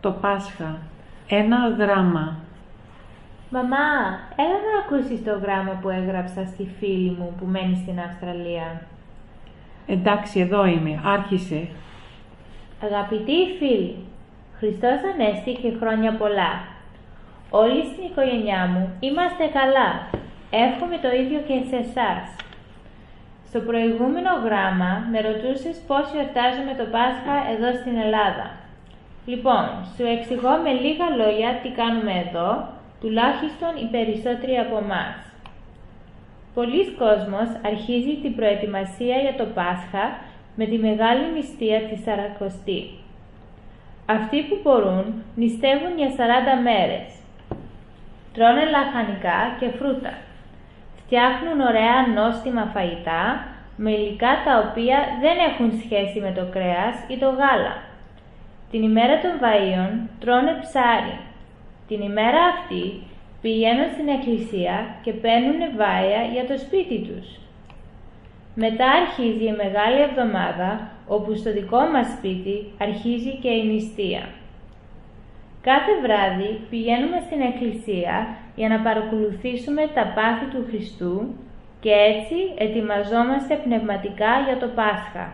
Το Πάσχα. Ένα γράμμα. Μαμά, έλα να ακούσεις το γράμμα που έγραψα στη φίλη μου που μένει στην Αυστραλία. Εντάξει, εδώ είμαι. Άρχισε. Αγαπητοί φίλοι, Χριστός Ανέστη και χρόνια πολλά. Όλοι στην οικογένειά μου είμαστε καλά. Εύχομαι το ίδιο και σε εσάς. Στο προηγούμενο γράμμα με ρωτούσες πώς γιορτάζουμε το Πάσχα εδώ στην Ελλάδα. Λοιπόν, σου εξηγώ με λίγα λόγια τι κάνουμε εδώ, τουλάχιστον οι περισσότεροι από εμάς. Πολλοί κόσμος αρχίζει την προετοιμασία για το Πάσχα με τη μεγάλη νηστεία της Σαρακοστή. Αυτοί που μπορούν νηστεύουν για 40 μέρες. Τρώνε λαχανικά και φρούτα. Φτιάχνουν ωραία νόστιμα φαγητά με υλικά τα οποία δεν έχουν σχέση με το κρέας ή το γάλα. Την ημέρα των βαΐων τρώνε ψάρι. Την ημέρα αυτή πηγαίνουν στην εκκλησία και παίρνουν βάια για το σπίτι τους. Μετά αρχίζει η Μεγάλη Εβδομάδα, όπου στο δικό μας σπίτι αρχίζει και η νηστεία. Κάθε βράδυ πηγαίνουμε στην εκκλησία για να παρακολουθήσουμε τα πάθη του Χριστού και έτσι ετοιμαζόμαστε πνευματικά για το Πάσχα.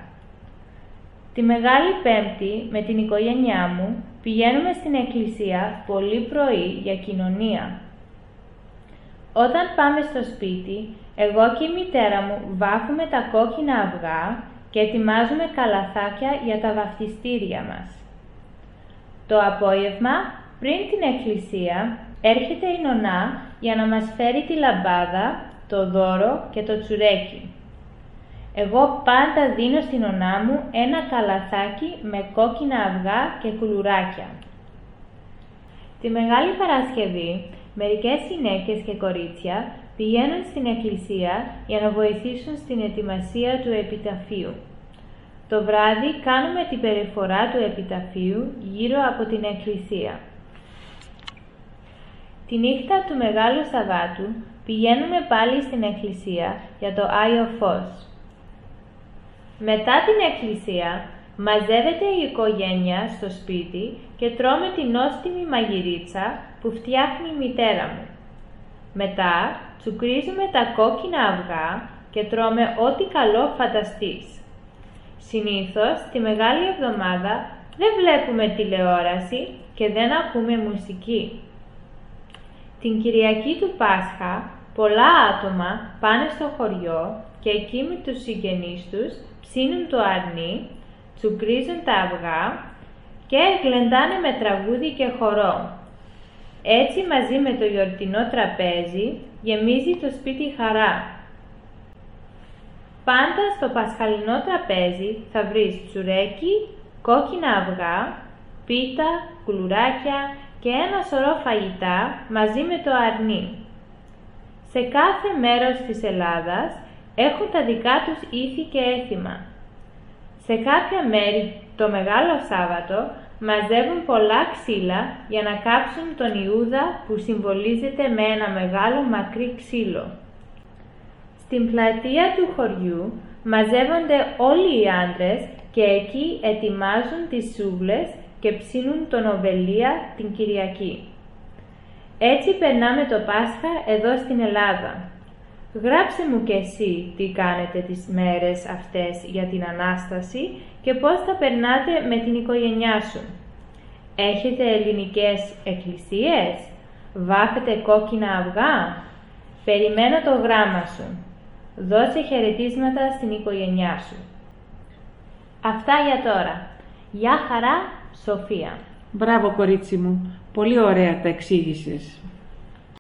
Τη Μεγάλη Πέμπτη με την οικογένειά μου πηγαίνουμε στην εκκλησία πολύ πρωί για κοινωνία. Όταν πάμε στο σπίτι, εγώ και η μητέρα μου βάφουμε τα κόκκινα αυγά και ετοιμάζουμε καλαθάκια για τα βαφτιστήρια μας. Το απόγευμα, πριν την εκκλησία, έρχεται η νονά για να μας φέρει τη λαμπάδα, το δώρο και το τσουρέκι. Εγώ πάντα δίνω στην νονά μου ένα καλαθάκι με κόκκινα αυγά και κουλουράκια. Τη Μεγάλη Παρασκευή, μερικές γυναίκες και κορίτσια πηγαίνουν στην εκκλησία για να βοηθήσουν στην ετοιμασία του επιταφείου. Το βράδυ κάνουμε την περιφορά του επιταφείου γύρω από την εκκλησία. Τη νύχτα του Μεγάλου Σαββάτου πηγαίνουμε πάλι στην εκκλησία για το Άγιο Φως. Μετά την εκκλησία μαζεύεται η οικογένεια στο σπίτι και τρώμε την νόστιμη μαγειρίτσα που φτιάχνει η μητέρα μου. Μετά τσουκρίζουμε τα κόκκινα αυγά και τρώμε ό,τι καλό φανταστείς. Συνήθως, τη Μεγάλη Εβδομάδα δεν βλέπουμε τηλεόραση και δεν ακούμε μουσική. Την Κυριακή του Πάσχα, πολλά άτομα πάνε στο χωριό και εκεί με τους συγγενείς τους ψήνουν το αρνί, τσουκρίζουν τα αυγά και γλεντάνε με τραγούδι και χορό. Έτσι μαζί με το γιορτινό τραπέζι γεμίζει το σπίτι χαρά. Πάντα στο πασχαλινό τραπέζι θα βρεις τσουρέκι, κόκκινα αυγά, πίτα, κουλουράκια και ένα σωρό φαγητά μαζί με το αρνί. Σε κάθε μέρος της Ελλάδας έχουν τα δικά τους ήθη και έθιμα. Σε κάποια μέρη το Μεγάλο Σάββατο μαζεύουν πολλά ξύλα για να κάψουν τον Ιούδα που συμβολίζεται με ένα μεγάλο μακρύ ξύλο. Στην πλατεία του χωριού μαζεύονται όλοι οι άντρες και εκεί ετοιμάζουν τις σούβλες και ψήνουν τον Οβελία την Κυριακή. Έτσι περνάμε το Πάσχα εδώ στην Ελλάδα. Γράψε μου κι εσύ τι κάνετε τις μέρες αυτές για την Ανάσταση και πώς θα περνάτε με την οικογένειά σου. Έχετε ελληνικές εκκλησίες, βάφετε κόκκινα αυγά; Περιμένω το γράμμα σου. Δώσε χαιρετίσματα στην οικογένειά σου. Αυτά για τώρα. Γεια χαρά, Σοφία. Μπράβο κορίτσι μου. Πολύ ωραία τα εξήγησες.